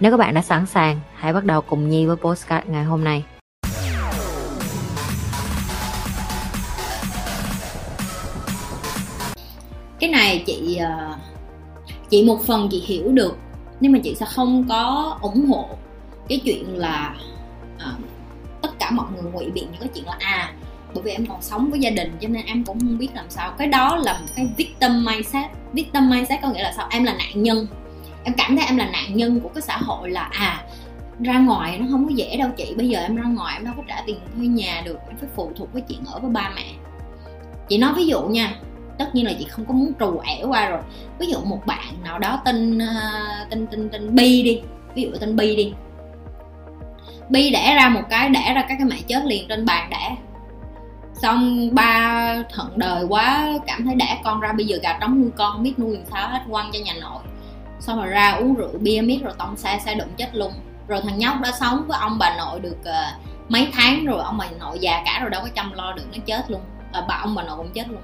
Nếu các bạn đã sẵn sàng, hãy bắt đầu cùng Nhi với postcard ngày hôm nay. cái này chị ờ, chị một phần chị hiểu được nhưng mà chị sẽ không có ủng hộ cái chuyện là à, tất cả mọi người ngụy biện những cái chuyện là à bởi vì em còn sống với gia đình cho nên em cũng không biết làm sao. Cái đó là một cái victim mindset. Victim mindset có nghĩa là sao? Em là nạn nhân em cảm thấy em là nạn nhân của cái xã hội là à ra ngoài nó không có dễ đâu chị. Bây giờ em ra ngoài em đâu có trả tiền thuê nhà được, em phải phụ thuộc với chuyện ở với ba mẹ. Chị nói ví dụ nha, tất nhiên là chị không có muốn trù ẻo qua rồi. Ví dụ một bạn nào đó tên ờ, tên tên tên bi đi, ví dụ tên bi đi. Bi đẻ ra một cái, đẻ ra các cái mẹ chết liền trên bàn đẻ. Xong ba thận đời quá cảm thấy đẻ con ra, bây giờ gà trống nuôi con, biết nuôi làm sao hết, quăng cho nhà nội xong rồi ra uống rượu bia miết rồi tông xe xe đụng chết luôn. Rồi thằng nhóc đã sống với ông bà nội được uh, mấy tháng rồi ông bà nội già cả rồi đâu có chăm lo được nó chết luôn. À, bà ông bà nội cũng chết luôn.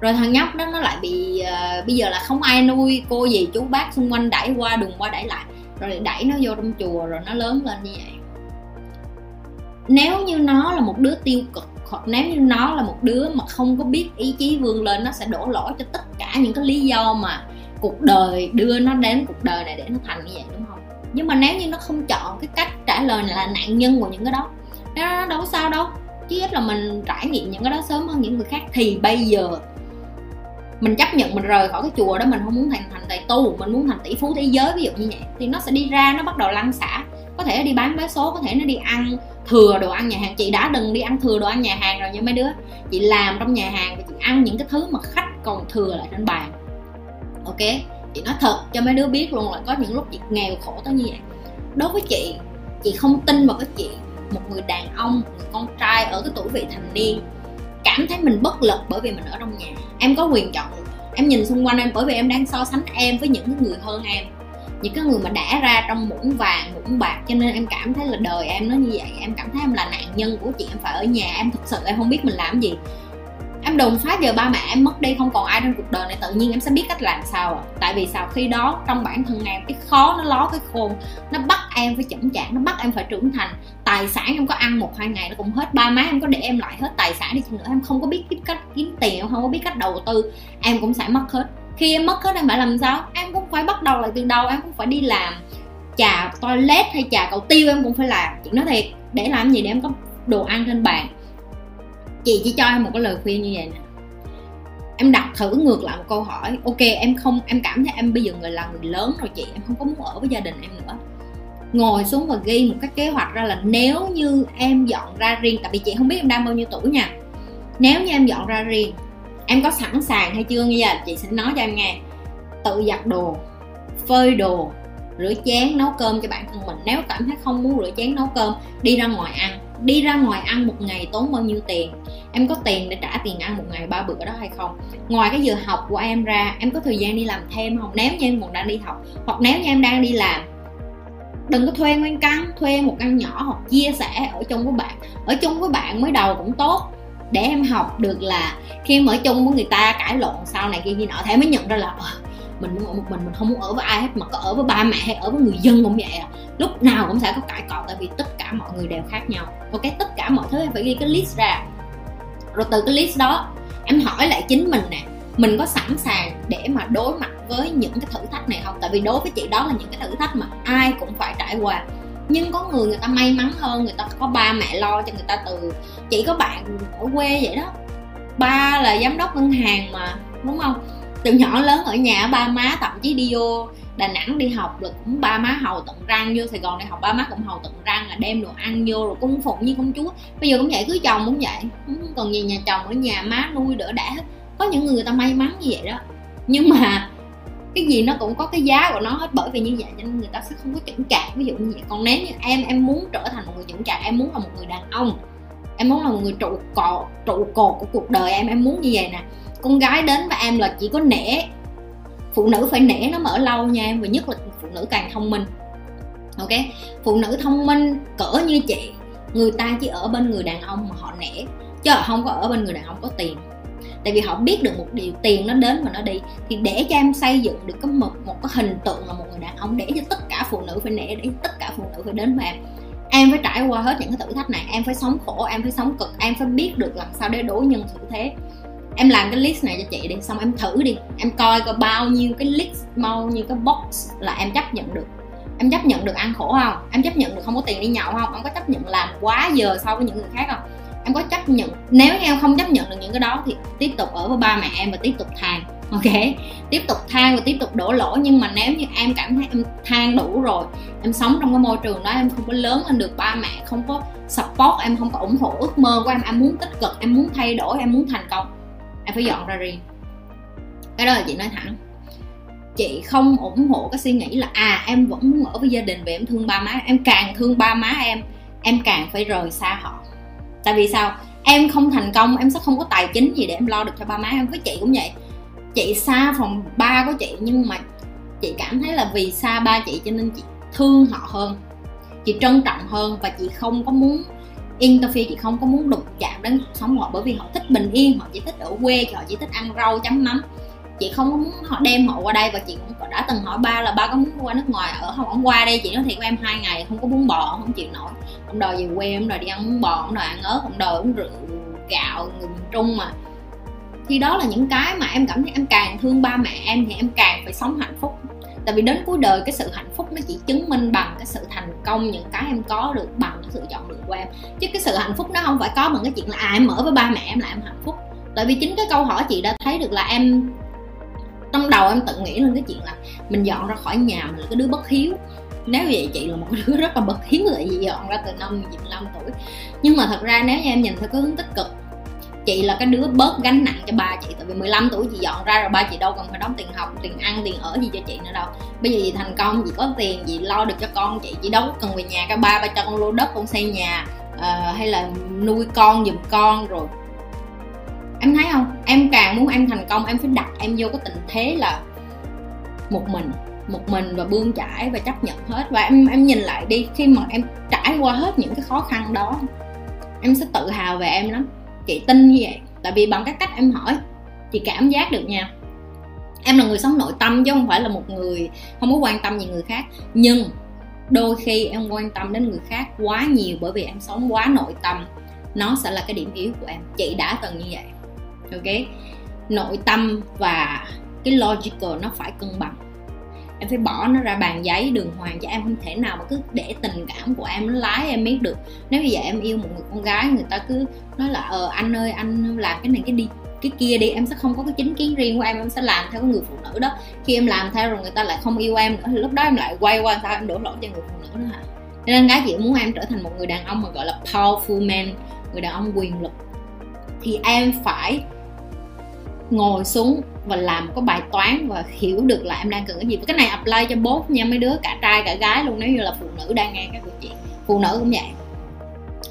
Rồi thằng nhóc đó nó lại bị uh, bây giờ là không ai nuôi cô gì chú bác xung quanh đẩy qua đường qua đẩy lại. Rồi đẩy nó vô trong chùa rồi nó lớn lên như vậy. Nếu như nó là một đứa tiêu cực hoặc nếu như nó là một đứa mà không có biết ý chí vươn lên nó sẽ đổ lỗi cho tất cả những cái lý do mà cuộc đời, đưa nó đến cuộc đời này để nó thành như vậy, đúng không? Nhưng mà nếu như nó không chọn cái cách trả lời là nạn nhân của những cái đó, nó đâu có sao đâu chứ ít là mình trải nghiệm những cái đó sớm hơn những người khác. Thì bây giờ mình chấp nhận mình rời khỏi cái chùa đó, mình không muốn thành thành tài tu, mình muốn thành tỷ phú thế giới, ví dụ như vậy, thì nó sẽ đi ra, nó bắt đầu lăn xả. Có thể đi bán vé số, có thể nó đi ăn thừa đồ ăn nhà hàng. Chị đã đừng đi ăn thừa đồ ăn nhà hàng rồi nha mấy đứa. Chị làm trong nhà hàng và chị ăn những cái thứ mà khách còn thừa lại trên bàn ok? Chị nói thật, cho mấy đứa biết luôn là có những lúc chị nghèo khổ tới như vậy. Đối với chị chị không tin vào cái chuyện một người đàn ông, một người con trai ở cái tuổi vị thành niên cảm thấy mình bất lực bởi vì mình ở trong nhà. Em có quyền chọn, em nhìn xung quanh em bởi vì em đang so sánh em với những người hơn em. Những cái người mà đã ra trong muỗng vàng, muỗng bạc cho nên em cảm thấy là đời em nó như vậy. Em cảm thấy em là nạn nhân của chị, em phải ở nhà, em thực sự em không biết mình làm gì em đùng phát giờ ba mẹ em mất đi, không còn ai trong cuộc đời này, tự nhiên em sẽ biết cách làm sao à tại vì sao khi đó, trong bản thân em, cái khó nó ló cái khôn, nó bắt em phải chững chạc, nó bắt em phải trưởng thành. Tài sản em có ăn một, hai ngày nó cũng hết, ba má em có để em lại hết tài sản đi chừng nữa, em không có biết cách, kiếm tiền em không có biết cách đầu tư, em cũng sẽ mất hết. Khi em mất hết, em phải làm sao? Em cũng phải bắt đầu lại từ đầu, em cũng phải đi làm. Trà toilet hay trà cầu tiêu em cũng phải làm. Chị nói thiệt, để làm gì để em có đồ ăn trên bàn? Chị chỉ cho em một cái lời khuyên như vậy nè. Em đặt thử ngược lại một câu hỏi. Ok, em không, em cảm thấy em bây giờ người là người lớn rồi chị, em không có muốn ở với gia đình em nữa. Ngồi xuống và ghi một cái kế hoạch ra là nếu như em dọn ra riêng, tại vì chị không biết em đang bao nhiêu tuổi nha. Nếu như em dọn ra riêng, em có sẵn sàng hay chưa như vậy chị sẽ nói cho em nghe. Tự giặt đồ, phơi đồ, rửa chén, nấu cơm cho bản thân mình. Nếu cảm thấy không muốn rửa chén, nấu cơm, đi ra ngoài ăn đi ra ngoài ăn một ngày tốn bao nhiêu tiền? Em có tiền để trả tiền ăn một ngày ba bữa đó hay không? Ngoài cái giờ học của em ra, em có thời gian đi làm thêm không? Nếu như em còn đang đi học, hoặc nếu như em đang đi làm, đừng có thuê nguyên căn, thuê một căn nhỏ hoặc chia sẻ ở chung với bạn. Ở chung với bạn mới đầu cũng tốt. Để em học được là khi em ở chung với người ta cãi lộn, sau này kia gì nọ, thế mới nhận ra là ờ, mình muốn ở một mình mình không muốn ở với ai hết, mà có ở với ba mẹ hay ở với người dân cũng vậy à. Lúc nào cũng sẽ có cãi cọ, tại vì tất cả mọi người đều khác nhau. Ok, tất cả mọi thứ em phải ghi cái list ra. Rồi từ cái list đó, em hỏi lại chính mình nè, mình có sẵn sàng để mà đối mặt với những cái thử thách này không? Tại vì đối với chị đó là những cái thử thách mà ai cũng phải trải qua. Nhưng có người người ta may mắn hơn, người ta có ba mẹ lo cho người ta từ. Chỉ có bạn ở quê vậy đó. Ba là giám đốc ngân hàng mà, đúng không? Từ nhỏ lớn ở nhà ba má thậm chí đi vô đà nẵng đi học là cũng ba má hầu tận răng vô sài gòn đi học ba má cũng hầu tận răng là đem đồ ăn vô rồi cung phụng như công chúa. Bây giờ cũng vậy cưới chồng cũng vậy không còn gì nhà chồng ở nhà má nuôi đỡ đã hết. Có những người, người ta may mắn như vậy đó. Nhưng mà cái gì nó cũng có cái giá của nó hết bởi vì như vậy nên người ta sẽ không có chững chạc. Ví dụ như vậy còn nếu như em em muốn trở thành một người chững chạc em muốn là một người đàn ông em muốn là một người trụ cột trụ cột của cuộc đời em em muốn như vậy nè con gái đến với em là chỉ có nể. Phụ nữ phải nể nó mở lâu nha em, và nhất là phụ nữ càng thông minh. Ok? Phụ nữ thông minh cỡ như chị, người ta chỉ ở bên người đàn ông mà họ nể, chứ họ không có ở bên người đàn ông có tiền. Tại vì họ biết được một điều, tiền nó đến và nó đi, thì để cho em xây dựng được cái một một cái hình tượng là một người đàn ông, để cho tất cả phụ nữ phải nể, để tất cả phụ nữ phải đến với em. Em phải trải qua hết những cái thử thách này, em phải sống khổ, em phải sống cực, em phải biết được làm sao để đối nhân xử thế em làm cái list này cho chị đi, xong em thử đi. Em coi coi bao nhiêu cái list, bao nhiêu cái box là em chấp nhận được. Em chấp nhận được ăn khổ không? Em chấp nhận được không có tiền đi nhậu không? Em có chấp nhận làm quá giờ so với những người khác không? Em có chấp nhận, nếu em không chấp nhận được những cái đó thì tiếp tục ở với ba mẹ em và tiếp tục than, ok? Tiếp tục than và tiếp tục đổ lỗi, nhưng mà nếu như em cảm thấy em than đủ rồi, em sống trong cái môi trường đó, em không có lớn lên được, ba mẹ không có support, em không có ủng hộ ước mơ của em em muốn tích cực, em muốn thay đổi, em muốn thành công em phải dọn ra riêng. Cái đó là chị nói thẳng. Chị không ủng hộ cái suy nghĩ là à em vẫn muốn ở với gia đình vì em thương ba má. Em càng thương ba má em em càng phải rời xa họ. Tại vì sao? Em không thành công, em sẽ không có tài chính gì để em lo được cho ba má em. Với chị cũng vậy. Chị xa phòng ba của chị, nhưng mà chị cảm thấy là vì xa ba chị cho nên chị thương họ hơn. Chị trân trọng hơn và chị không có muốn interfere chị không có muốn đụng chạm đến cuộc sống họ bởi vì họ thích bình yên, họ chỉ thích ở quê, họ chỉ thích ăn rau, chấm mắm. Chị không có muốn họ đem họ qua đây và chị cũng đã từng hỏi ba là ba có muốn qua nước ngoài ở không? Ổng qua đây chị nói thiệt của em hai ngày không có bún bò, không chịu nổi. Ông đòi về quê, ông đòi đi ăn bún bò, ông đòi ăn ớt, ông đòi uống rượu, gạo, người miền trung mà. Thì đó là những cái mà em cảm thấy em càng thương ba mẹ em thì em càng phải sống hạnh phúc tại vì đến cuối đời cái sự hạnh phúc nó chỉ chứng minh bằng cái sự thành công những cái em có được, bằng cái sự chọn lựa của em. Chứ cái sự hạnh phúc nó không phải có bằng cái chuyện là à em ở với ba mẹ em là em hạnh phúc. Tại vì chính cái câu hỏi chị đã thấy được là em, trong đầu em tự nghĩ lên cái chuyện là mình dọn ra khỏi nhà mình là cái đứa bất hiếu. Nếu vậy chị là một đứa rất là bất hiếu tại vì dọn ra từ năm 15 tuổi. Nhưng mà thật ra nếu như em nhìn theo cái hướng tích cực chị là cái đứa bớt gánh nặng cho ba chị tại vì 15 tuổi chị dọn ra rồi ba chị đâu cần phải đóng tiền học tiền ăn tiền ở gì cho chị nữa đâu. Bây giờ chị thành công chị có tiền chị lo được cho con chị chị đâu cần về nhà cái ba ba cho con lô đất con xây nhà uh, hay là nuôi con giùm con rồi. Em thấy không? Em càng muốn em thành công em phải đặt em vô cái tình thế là một mình một mình và bươn trải và chấp nhận hết. Và em em nhìn lại đi khi mà em trải qua hết những cái khó khăn đó em sẽ tự hào về em lắm chị tin như vậy. Tại vì bằng cái cách em hỏi, chị cảm giác được nha. Em là người sống nội tâm chứ không phải là một người không có quan tâm gì người khác. Nhưng đôi khi em quan tâm đến người khác quá nhiều bởi vì em sống quá nội tâm. Nó sẽ là cái điểm yếu của em. Chị đã từng như vậy. Ok? Nội tâm và cái logical nó phải cân bằng em phải bỏ nó ra bàn giấy, đường hoàng cho em, không thể nào mà cứ để tình cảm của em nó lái em biết được. Nếu bây giờ em yêu một người con gái, người ta cứ nói là ờ anh ơi, anh làm cái này, cái đi, cái kia đi. Em sẽ không có cái chính kiến riêng của em em sẽ làm theo cái người phụ nữ đó. Khi em làm theo rồi người ta lại không yêu em nữa, thì lúc đó em lại quay qua sao em đổ lỗi cho người phụ nữ nữa hả? Nên gái chị muốn em trở thành một người đàn ông mà gọi là powerful man, người đàn ông quyền lực. Thì em phải ngồi xuống và làm có bài toán và hiểu được là em đang cần cái gì. Cái này apply cho bốt nha, mấy đứa, cả trai, cả gái luôn, nếu như là phụ nữ đang nghe các câu chuyện. Phụ nữ cũng vậy.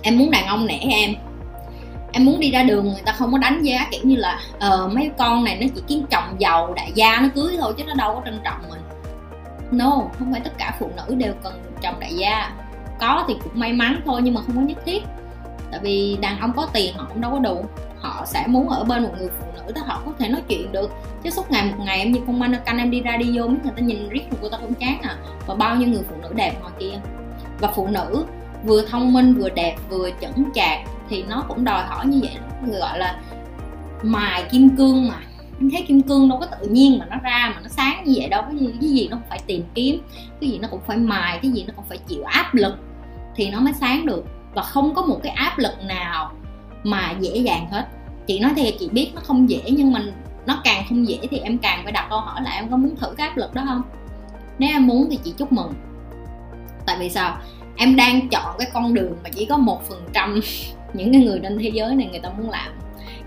Em muốn đàn ông nể em. Em muốn đi ra đường người ta không có đánh giá, kiểu như là ờ mấy con này nó chỉ kiếm chồng giàu, đại gia nó cưới thôi chứ nó đâu có trân trọng mình. No, không phải tất cả phụ nữ đều cần chồng đại gia. Có thì cũng may mắn thôi nhưng mà không có nhất thiết. Tại vì đàn ông có tiền họ cũng đâu có đủ họ sẽ muốn ở bên một người phụ nữ đó, họ có thể nói chuyện được. Chứ suốt ngày một ngày em như con mannequin em đi ra đi vô, mấy người ta nhìn riết rồi cô ta cũng chán à. Và bao nhiêu người phụ nữ đẹp ngoài kia. Và phụ nữ vừa thông minh, vừa đẹp, vừa chững chạc thì nó cũng đòi hỏi như vậy. Người gọi là mài kim cương mà. Em thấy kim cương đâu có tự nhiên mà nó ra mà nó sáng như vậy đâu. Cái gì cái gì nó cũng phải tìm kiếm, cái gì nó cũng phải mài, cái gì nó cũng phải chịu áp lực thì nó mới sáng được. Và không có một cái áp lực nào mà dễ dàng hết. Chị nói thiệt, chị biết nó không dễ, nhưng mình nó càng không dễ thì em càng phải đặt câu hỏi là em có muốn thử cái áp lực đó không? Nếu em muốn thì chị chúc mừng. Tại vì sao? Em đang chọn cái con đường mà chỉ có một phần trăm những cái người trên thế giới này người ta muốn làm.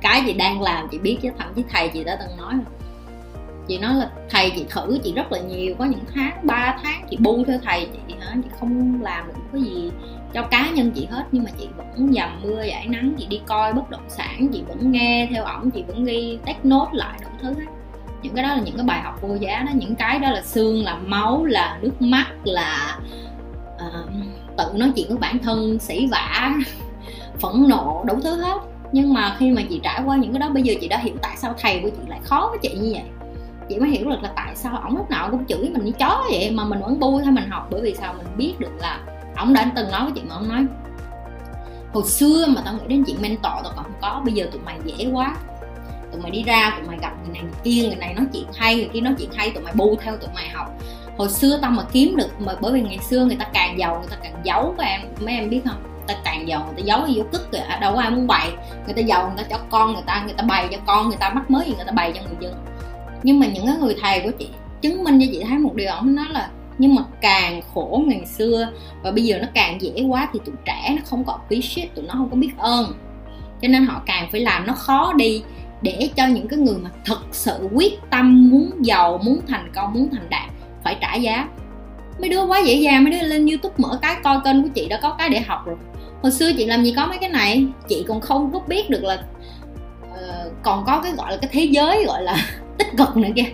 Cái chị đang làm, chị biết chứ, thậm chí thầy chị đã từng nói. Chị nói là thầy chị thử, chị rất là nhiều, có những tháng 3 tháng chị bu theo thầy chị, hả? Chị không làm được cái gì cho cá nhân chị hết nhưng mà chị vẫn dầm mưa giải nắng chị đi coi bất động sản chị vẫn nghe theo ổng chị vẫn ghi tách nốt lại đủ thứ hết. Những cái đó là những cái bài học vô giá đó những cái đó là xương là máu là nước mắt là uh, tự nói chuyện với bản thân sỉ vả phẫn nộ đủ thứ hết. Nhưng mà khi mà chị trải qua những cái đó bây giờ chị đã hiểu tại sao thầy của chị lại khó với chị như vậy. Chị mới hiểu được là tại sao ổng lúc nào cũng chửi mình như chó vậy mà mình vẫn vui hay mình học bởi vì sao? Mình biết được là ông đã từng nói với chị mà ông nói, hồi xưa mà tao nghĩ đến chuyện mentor tao còn không có, bây giờ tụi mày dễ quá. Tụi mày đi ra, tụi mày gặp người này người kia, người này nói chuyện hay, người kia nói chuyện hay, tụi mày bu theo tụi mày học. Hồi xưa tao mà kiếm được mà bởi vì ngày xưa người ta càng giàu, người ta càng giấu các em, mấy em biết không? Người ta càng giàu, người ta giấu vô cức kìa, đâu có ai muốn bày. Người ta giàu, người ta cho con người ta người ta bày cho con, người ta mắc mới gì người ta bày cho người dân. Nhưng mà những cái người thầy của chị chứng minh cho chị thấy một điều, ông nói là nhưng mà càng khổ ngày xưa và bây giờ nó càng dễ quá thì tụi trẻ nó không có appreciate tụi nó không có biết ơn. Cho nên họ càng phải làm nó khó đi để cho những cái người mà thật sự quyết tâm muốn giàu muốn thành công muốn thành đạt phải trả giá. Mấy đứa quá dễ dàng mấy đứa lên youtube mở cái coi kênh của chị đã có cái để học rồi. Hồi xưa chị làm gì có mấy cái này chị còn không có biết được là uh, còn có cái gọi là cái thế giới gọi là tích cực nữa kìa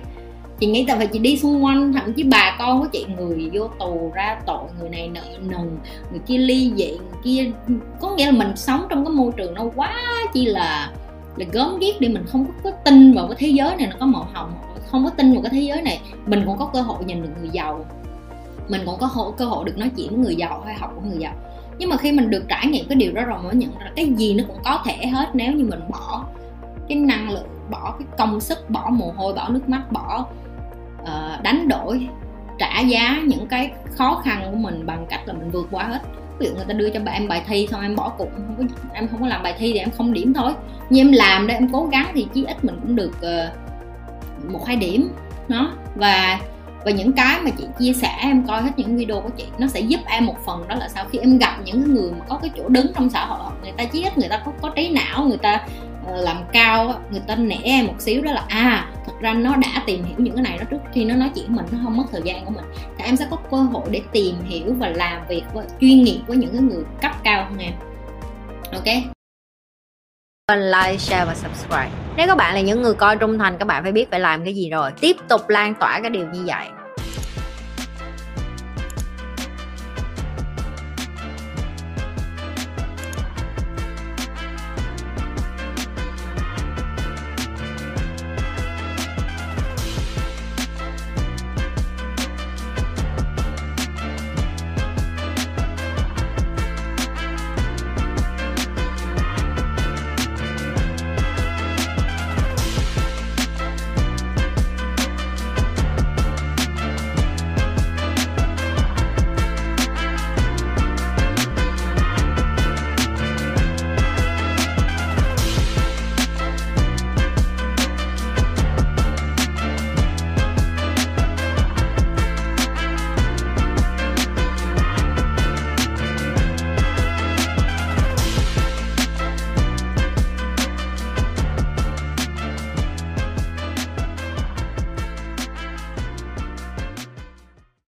chị nghĩ tại vì chị đi xung quanh thậm chí bà con của chị người vô tù ra tội người này nợ nần người kia ly dị người kia có nghĩa là mình sống trong cái môi trường nó quá chi là là gớm ghiếc đi mình không có, có tin vào cái thế giới này nó có màu hồng không có tin vào cái thế giới này. Mình cũng có cơ hội nhìn được người giàu. Mình cũng có hộ, cơ hội được nói chuyện với người giàu hay học của người giàu. Nhưng mà khi mình được trải nghiệm cái điều đó rồi mới nhận ra cái gì nó cũng có thể hết nếu như mình bỏ cái năng lượng bỏ cái công sức bỏ mồ hôi bỏ nước mắt bỏ uh, đánh đổi trả giá những cái khó khăn của mình bằng cách là mình vượt qua hết. Ví dụ người ta đưa cho em bài thi xong em bỏ cuộc không có, em không có làm bài thi thì em không điểm thôi. Nhưng em làm để em cố gắng thì chí ít mình cũng được uh, một hai điểm nó và và những cái mà chị chia sẻ em coi hết những video của chị nó sẽ giúp em một phần đó là sau khi em gặp những người mà có cái chỗ đứng trong xã hội người ta chí ít người ta có, có trí não người ta Ờ, làm cao người ta nể em một xíu đó là à thật ra nó đã tìm hiểu những cái này nó trước khi nó nói chuyện mình nó không mất thời gian của mình thì em sẽ có cơ hội để tìm hiểu và làm việc với, chuyên nghiệp với những cái người cấp cao hơn em ok like, share và subscribe. Nếu các bạn là những người coi trung thành, các bạn phải biết phải làm cái gì rồi. Tiếp tục lan tỏa cái điều như vậy.